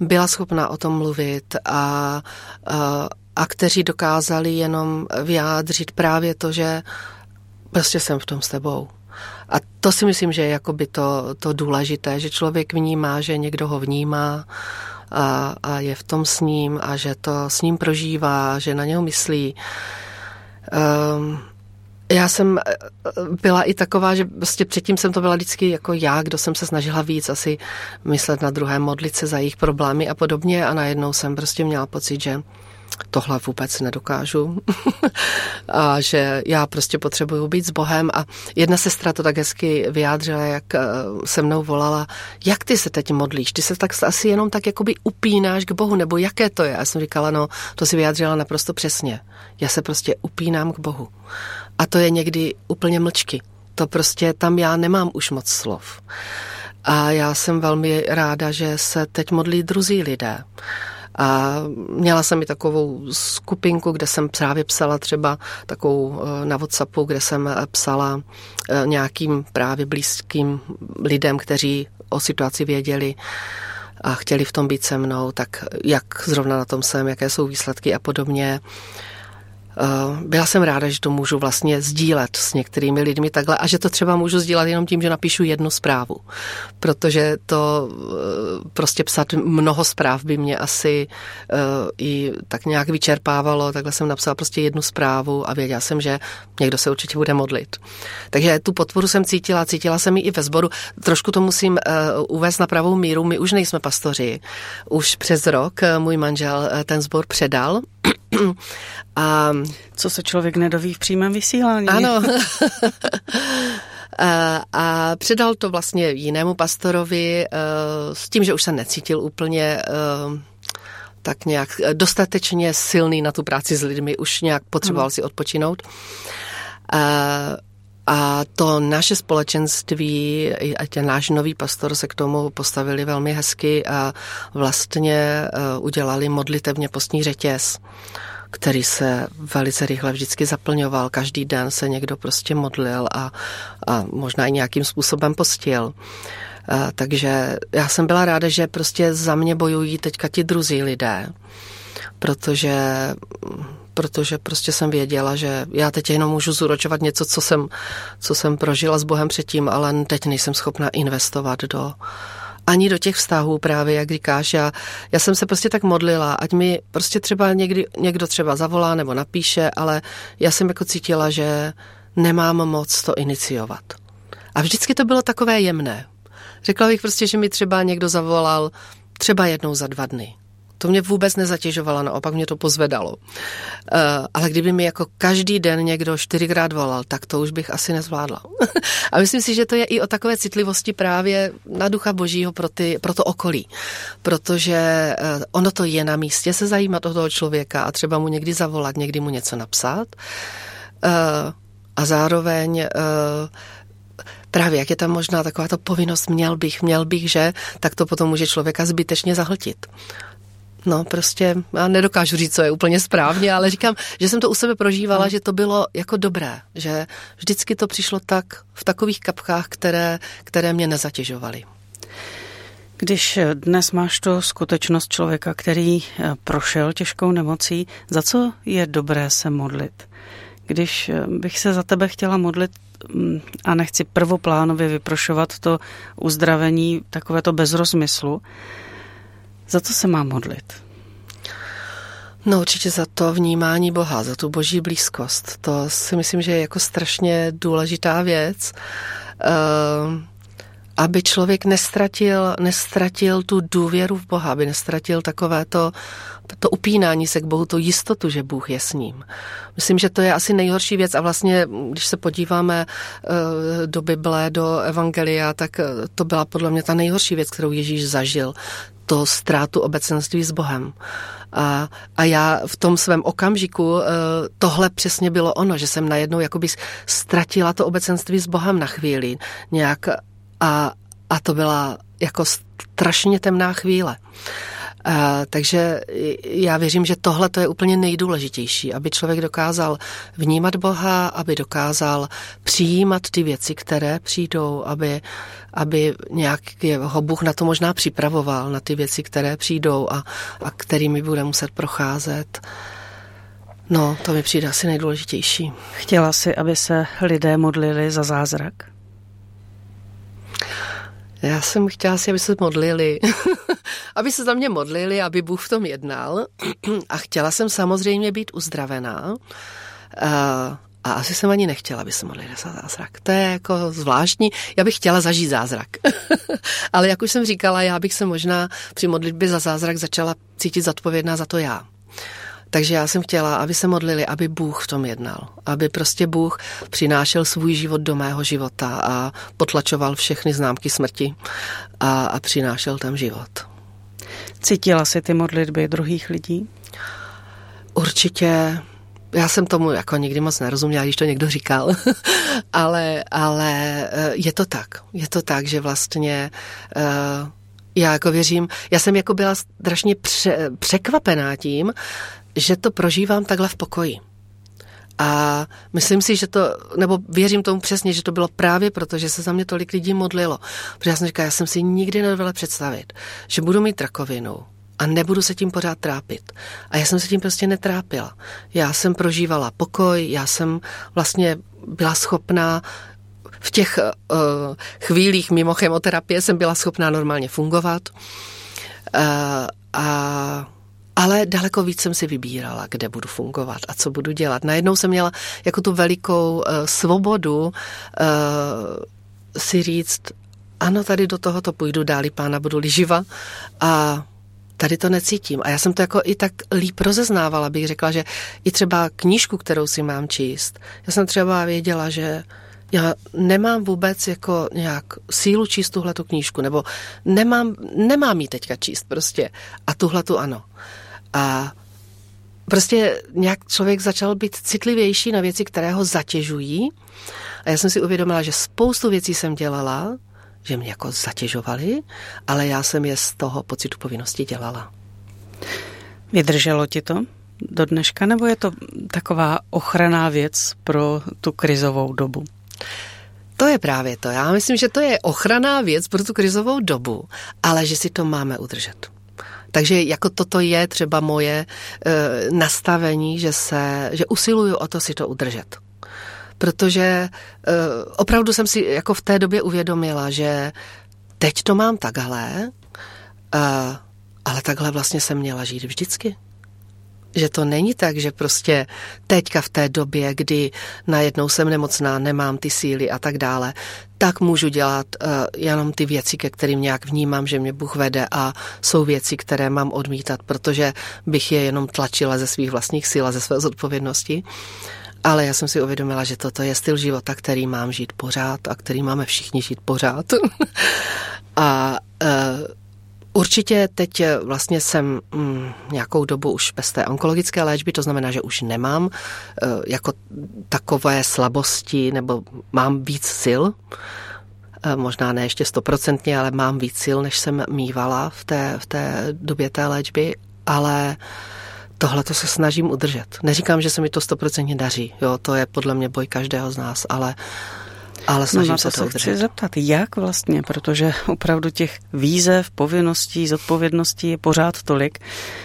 byla schopna o tom mluvit a, a, a kteří dokázali jenom vyjádřit právě to, že prostě jsem v tom s tebou. A to si myslím, že je jakoby to, to důležité, že člověk vnímá, že někdo ho vnímá a, a je v tom s ním a že to s ním prožívá, že na něho myslí. Um, já jsem eh, byla i taková, že vlastně předtím jsem to byla vždycky jako já, kdo jsem se snažila víc asi myslet na druhé, modlit se za jejich problémy a podobně a najednou jsem prostě měla pocit, že tohle vůbec nedokážu a že já prostě potřebuju být s Bohem a jedna sestra to tak hezky vyjádřila, jak eh, se mnou volala, jak ty se teď modlíš, ty se tak asi jenom tak jakoby upínáš k Bohu, nebo jaké to je? Já jsem říkala, no to si vyjádřila naprosto přesně. Já se prostě upínám k Bohu. A to je někdy úplně mlčky. To prostě tam já nemám už moc slov. A já jsem velmi ráda, že se teď modlí druzí lidé. A měla jsem i takovou skupinku, kde jsem právě psala třeba takovou eh, na Whatsappu, kde jsem eh, psala eh, nějakým právě blízkým lidem, kteří o situaci věděli a chtěli v tom být se mnou, tak jak zrovna na tom jsem, jaké jsou výsledky a podobně. Eh, byla jsem ráda, že to můžu vlastně sdílet s některými lidmi takhle a že to třeba můžu sdílet jenom tím, že napíšu jednu zprávu, protože to eh, prostě psat mnoho zpráv by mě asi eh, i tak nějak vyčerpávalo, takhle jsem napsala prostě jednu zprávu a věděla jsem, že někdo se určitě bude modlit. Takže tu podporu jsem cítila, cítila jsem ji i ve sboru. Trošku to musím uvést na pravou míru, my už nejsme pastoři. Už přes rok můj manžel ten sbor předal a co se člověk nedoví v přímém vysílání. Ano. a, a předal to vlastně jinému pastorovi uh, s tím, že už se necítil úplně uh, tak nějak dostatečně silný na tu práci s lidmi, už nějak potřeboval ano. si odpočinout. A to naše společenství a ten náš nový pastor se k tomu postavili velmi hezky a vlastně udělali modlitevně postní řetěz který se velice rychle vždycky zaplňoval. Každý den se někdo prostě modlil a, a možná i nějakým způsobem postil. A, takže já jsem byla ráda, že prostě za mě bojují teďka ti druzí lidé, protože protože prostě jsem věděla, že já teď jenom můžu zúročovat něco, co jsem, co jsem prožila s Bohem předtím, ale teď nejsem schopna investovat do, ani do těch vztahů právě, jak říkáš. Já, já jsem se prostě tak modlila, ať mi prostě třeba někdy, někdo třeba zavolá nebo napíše, ale já jsem jako cítila, že nemám moc to iniciovat. A vždycky to bylo takové jemné. Řekla bych prostě, že mi třeba někdo zavolal třeba jednou za dva dny. To mě vůbec nezatěžovalo, naopak mě to pozvedalo. Uh, ale kdyby mi jako každý den někdo čtyřikrát volal, tak to už bych asi nezvládla. a myslím si, že to je i o takové citlivosti právě na ducha božího pro, ty, pro to okolí. Protože uh, ono to je na místě se zajímat o toho člověka a třeba mu někdy zavolat, někdy mu něco napsat. Uh, a zároveň právě jak je tam možná taková to povinnost měl bych, měl bych, že, tak to potom může člověka zbytečně zahltit. No, prostě já nedokážu říct, co je úplně správně, ale říkám, že jsem to u sebe prožívala, že to bylo jako dobré, že vždycky to přišlo tak v takových kapkách, které, které mě nezatěžovaly. Když dnes máš tu skutečnost člověka, který eh, prošel těžkou nemocí, za co je dobré se modlit? Když eh, bych se za tebe chtěla modlit mm, a nechci prvoplánově vyprošovat to uzdravení, takové to bez rozmyslu, za co se má modlit? No určitě za to vnímání Boha, za tu boží blízkost. To si myslím, že je jako strašně důležitá věc. Uh, aby člověk nestratil, nestratil tu důvěru v Boha, aby nestratil takové to, to upínání se k Bohu, tu jistotu, že Bůh je s ním. Myslím, že to je asi nejhorší věc a vlastně, když se podíváme eh, do Bible, do Evangelia, tak eh, to byla podle mě ta nejhorší věc, kterou Ježíš zažil to ztrátu obecenství s Bohem. A, a já v tom svém okamžiku eh, tohle přesně bylo ono, že jsem najednou jakoby ztratila to obecenství s Bohem na chvíli. Nějak a, a to byla jako strašně temná chvíle. Uh, takže já věřím, že tohle to je úplně nejdůležitější, aby člověk dokázal vnímat Boha, aby dokázal přijímat ty věci, které přijdou, aby, aby nějak ho Bůh na to možná připravoval, na ty věci, které přijdou a, a kterými bude muset procházet. No, to mi přijde asi nejdůležitější. Chtěla si, aby se lidé modlili za zázrak? Já jsem chtěla si, aby se modlili. aby se za mě modlili, aby Bůh v tom jednal. a chtěla jsem samozřejmě být uzdravená. A asi jsem ani nechtěla, aby se modlili za zázrak. To je jako zvláštní. Já bych chtěla zažít zázrak. Ale jak už jsem říkala, já bych se možná při modlitbě za zázrak začala cítit zodpovědná za to já. Takže já jsem chtěla, aby se modlili, aby Bůh v tom jednal. Aby prostě Bůh přinášel svůj život do mého života a potlačoval všechny známky smrti a, a přinášel tam život. Cítila si ty modlitby druhých lidí? Určitě já jsem tomu jako nikdy moc nerozuměla, když to někdo říkal, ale, ale eh, je to tak. Je to tak, že vlastně uh, já jako věřím, já jsem jako byla strašně pře, překvapená tím, že to prožívám takhle v pokoji. A myslím si, že to, nebo věřím tomu přesně, že to bylo právě proto, že se za mě tolik lidí modlilo. Protože já jsem říkala, já jsem si nikdy nedovedla představit, že budu mít rakovinu a nebudu se tím pořád trápit. A já jsem se tím prostě netrápila. Já jsem prožívala pokoj, já jsem vlastně byla schopná v těch uh, chvílích mimo chemoterapie jsem byla schopná normálně fungovat. Uh, a ale daleko víc jsem si vybírala, kde budu fungovat a co budu dělat. Najednou jsem měla jako tu velikou uh, svobodu uh, si říct, ano, tady do tohoto půjdu, dáli pána budu-li živa a tady to necítím. A já jsem to jako i tak líp rozeznávala, bych řekla, že i třeba knížku, kterou si mám číst, já jsem třeba věděla, že já nemám vůbec jako nějak sílu číst tuhle tu knížku, nebo nemám, nemám ji teďka číst prostě. A tuhle tu ano. A prostě nějak člověk začal být citlivější na věci, které ho zatěžují. A já jsem si uvědomila, že spoustu věcí jsem dělala, že mě jako zatěžovaly, ale já jsem je z toho pocitu povinnosti dělala. Vydrželo ti to do dneška, nebo je to taková ochranná věc pro tu krizovou dobu? To je právě to. Já myslím, že to je ochranná věc pro tu krizovou dobu, ale že si to máme udržet. Takže jako toto je třeba moje e, nastavení, že se, že usiluju o to si to udržet. Protože e, opravdu jsem si jako v té době uvědomila, že teď to mám takhle, uh, ale takhle vlastně jsem měla žít vždycky. Že to není tak, že prostě teďka v té době, kdy najednou jsem nemocná, nemám ty síly a tak dále, tak můžu dělat uh, jenom ty věci, ke kterým nějak vnímám, že mě Bůh vede a jsou věci, které mám odmítat, protože bych je jenom tlačila ze svých vlastních sil a ze své zodpovědnosti. Ale já jsem si uvědomila, že toto je styl života, který mám žít pořád a který máme všichni žít pořád. a uh, Určitě teď eh, vlastně jsem mm, nějakou dobu už bez té onkologické léčby, to znamená, že už nemám uh, jako takové slabosti nebo mám víc sil. Uh, možná ne ještě stoprocentně, ale mám víc sil, než jsem mývala v té, v té době té léčby, ale tohle to se snažím udržet. Neříkám, že se mi to stoprocentně daří, jo, to je podle mě boj každého z nás, ale ale snažím no, na to se to chci zeptat, jak vlastně, protože opravdu těch výzev, povinností, zodpovědností je pořád tolik,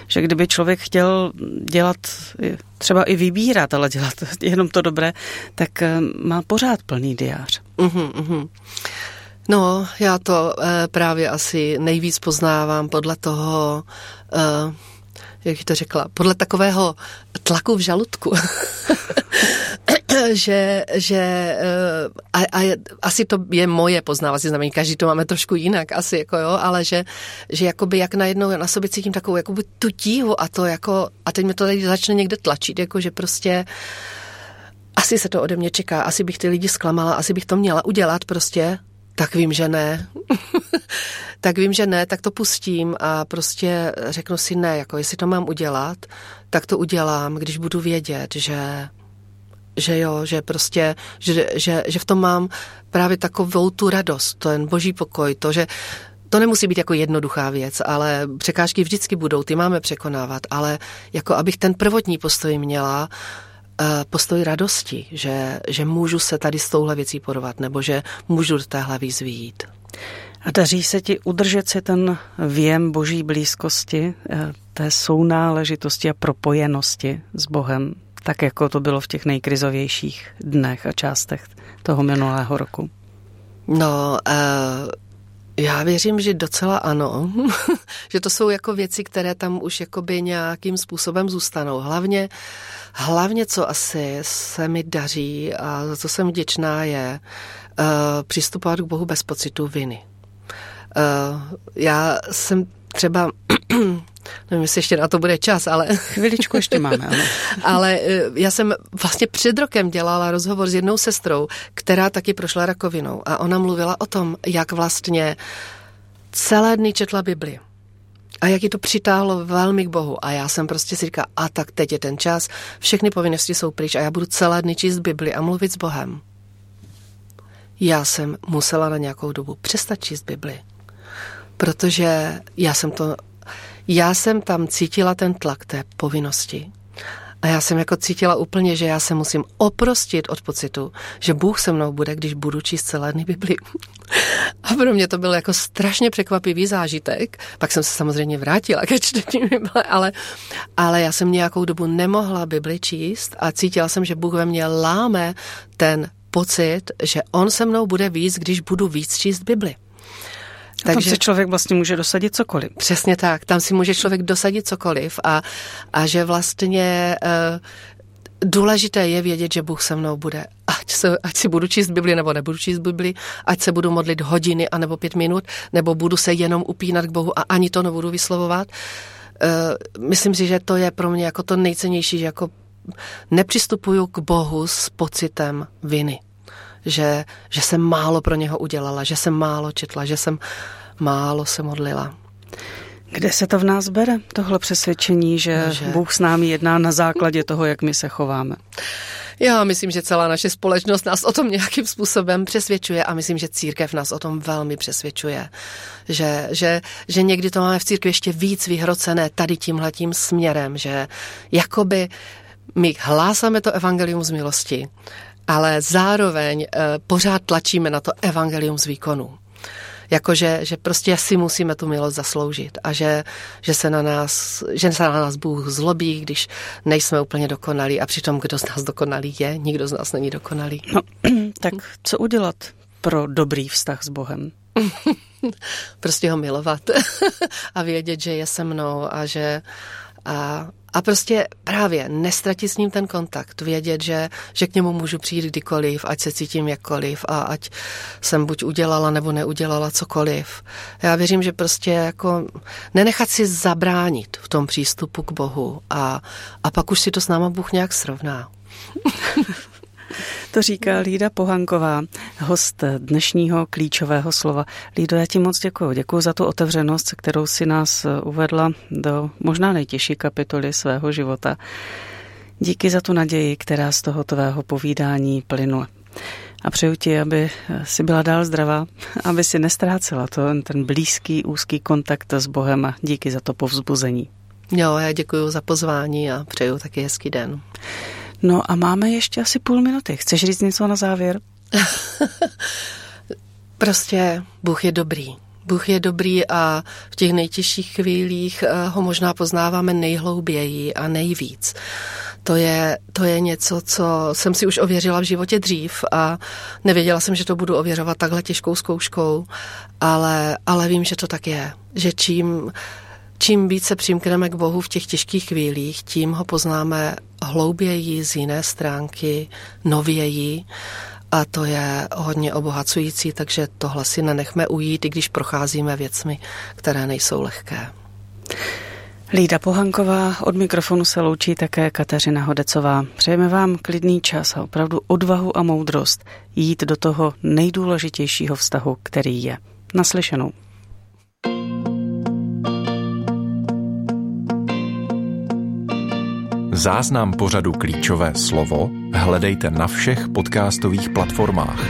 že kdyby člověk chtěl dělat, třeba i vybírat, ale dělat jenom to dobré, tak eh, má pořád plný diář. Uh-huh, uh-huh. No, já to uh, právě asi nejvíc poznávám podle toho, uh, jak to řekla, podle takového tlaku v žaludku. že, že eh, a, a asi to je moje poznávací znamení, každý to máme trošku jinak asi, jako jo, ale že, že jakoby jak najednou na sobě cítím takovou jakoby tu tíhu a to jako, a teď mi to tady začne někde tlačit, jako že prostě asi se to ode mě čeká, asi bych ty lidi zklamala, asi bych to měla udělat prostě, tak vím, že ne. tak vím, že ne, tak to pustím a prostě řeknu si ne, jako jestli to mám udělat, tak to udělám, když budu vědět, že že jo, že prostě, že, že, že v tom mám právě takovou tu radost, ten boží pokoj, to, že to nemusí být jako jednoduchá věc, ale překážky vždycky budou, ty máme překonávat, ale jako abych ten prvotní postoj měla, eh, postoj radosti, že, že můžu se tady s touhle věcí porovat, nebo že můžu do téhle výzvy jít. A daří se ti udržet si ten věm boží blízkosti, eh, té sounáležitosti a propojenosti s Bohem, tak jako to bylo v těch nejkrizovějších dnech a částech toho minulého roku? No, uh, já věřím, že docela ano, že to jsou jako věci, které tam už jakoby nějakým způsobem zůstanou. Hlavně, hlavně co asi se mi daří a za co jsem vděčná je uh, přistupovat k Bohu bez pocitu viny. Uh, já jsem třeba nevím, jestli ještě na to bude čas, ale... Chviličku ještě máme, ano. ale eh, já jsem vlastně před rokem dělala rozhovor s jednou sestrou, která taky prošla rakovinou a ona mluvila o tom, jak vlastně celé dny četla Bibli. A jak ji to přitáhlo velmi k Bohu. A já jsem prostě si říkala, a tak teď je ten čas, všechny povinnosti jsou pryč a já budu celé dny číst Bibli a mluvit s Bohem. Já jsem musela na nějakou dobu přestat číst Bibli, protože já jsem to já jsem tam cítila ten tlak té povinnosti. A já jsem jako cítila úplně, že já se musím oprostit od pocitu, že Bůh se mnou bude, když budu číst celé dny Bibli. A pro mě to byl jako strašně překvapivý zážitek. Pak jsem se samozřejmě vrátila ke čtení Bible, ale, ale já jsem nějakou dobu nemohla Bibli číst a cítila jsem, že Bůh ve mně láme ten pocit, že On se mnou bude víc, když budu víc číst Bibli. Takže tam si člověk vlastně může dosadit cokoliv. Přesně tak, tam si může člověk dosadit cokoliv a, a že vlastně uh, důležité je vědět, že Bůh se mnou bude. Ať, se, ať si budu číst Bibli nebo nebudu číst Bibli, ať se budu modlit hodiny a nebo pět minut, nebo budu se jenom upínat k Bohu a ani to nebudu vyslovovat. Uh, myslím si, že to je pro mě jako to nejcennější, že jako nepřistupuju k Bohu s pocitem viny že, že jsem málo pro něho udělala, že jsem málo četla, že jsem málo se modlila. Kde se to v nás bere, tohle přesvědčení, že, že Bůh s námi jedná na základě toho, jak my se chováme? Já myslím, že celá naše společnost nás o tom nějakým způsobem přesvědčuje a myslím, že církev nás o tom velmi přesvědčuje. Že, že, že někdy to máme v církvi ještě víc vyhrocené tady tímhletím směrem, že jakoby my hlásáme to evangelium z milosti, ale zároveň uh, pořád tlačíme na to evangelium z výkonu. Jakože že prostě si musíme tu milost zasloužit a že, že, se na nás, že se na nás Bůh zlobí, když nejsme úplně dokonalí a přitom kdo z nás dokonalý je, nikdo z nás není dokonalý. No, tak co udělat pro dobrý vztah s Bohem? prostě ho milovat a vědět, že je se mnou a že a, a prostě právě nestratit s ním ten kontakt, vědět, že, že k němu můžu přijít kdykoliv, ať se cítím jakkoliv a ať jsem buď udělala nebo neudělala cokoliv. Já věřím, že prostě jako nenechat si zabránit v tom přístupu k Bohu a, a pak už si to s náma Bůh nějak srovná. To říká Lída Pohanková, host dnešního klíčového slova. Lído, já ti moc děkuji. Děkuji za tu otevřenost, kterou si nás uvedla do možná nejtěžší kapitoly svého života. Díky za tu naději, která z toho tvého povídání plynula. A přeju ti, aby si byla dál zdravá, aby si nestrácela to, ten blízký, úzký kontakt s Bohem a díky za to povzbuzení. Jo, já děkuji za pozvání a přeju taky hezký den. No a máme ještě asi půl minuty. Chceš říct něco na závěr? prostě Bůh je dobrý. Bůh je dobrý a v těch nejtěžších chvílích eh, ho možná poznáváme nejhlouběji a nejvíc. To je, to je něco, co jsem si už ověřila v životě dřív a nevěděla jsem, že to budu ověřovat takhle těžkou zkouškou, ale, ale vím, že to tak je. Že čím Čím více přimkneme k Bohu v těch těžkých chvílích, tím ho poznáme hlouběji z jiné stránky, nověji a to je hodně obohacující, takže tohle si nenechme ujít, i když procházíme věcmi, které nejsou lehké. Lída Pohanková, od mikrofonu se loučí také Kateřina Hodecová. Přejeme vám klidný čas a opravdu odvahu a moudrost jít do toho nejdůležitějšího vztahu, který je. Naslyšenou. Záznam pořadu Klíčové slovo hledejte na všech podcastových platformách.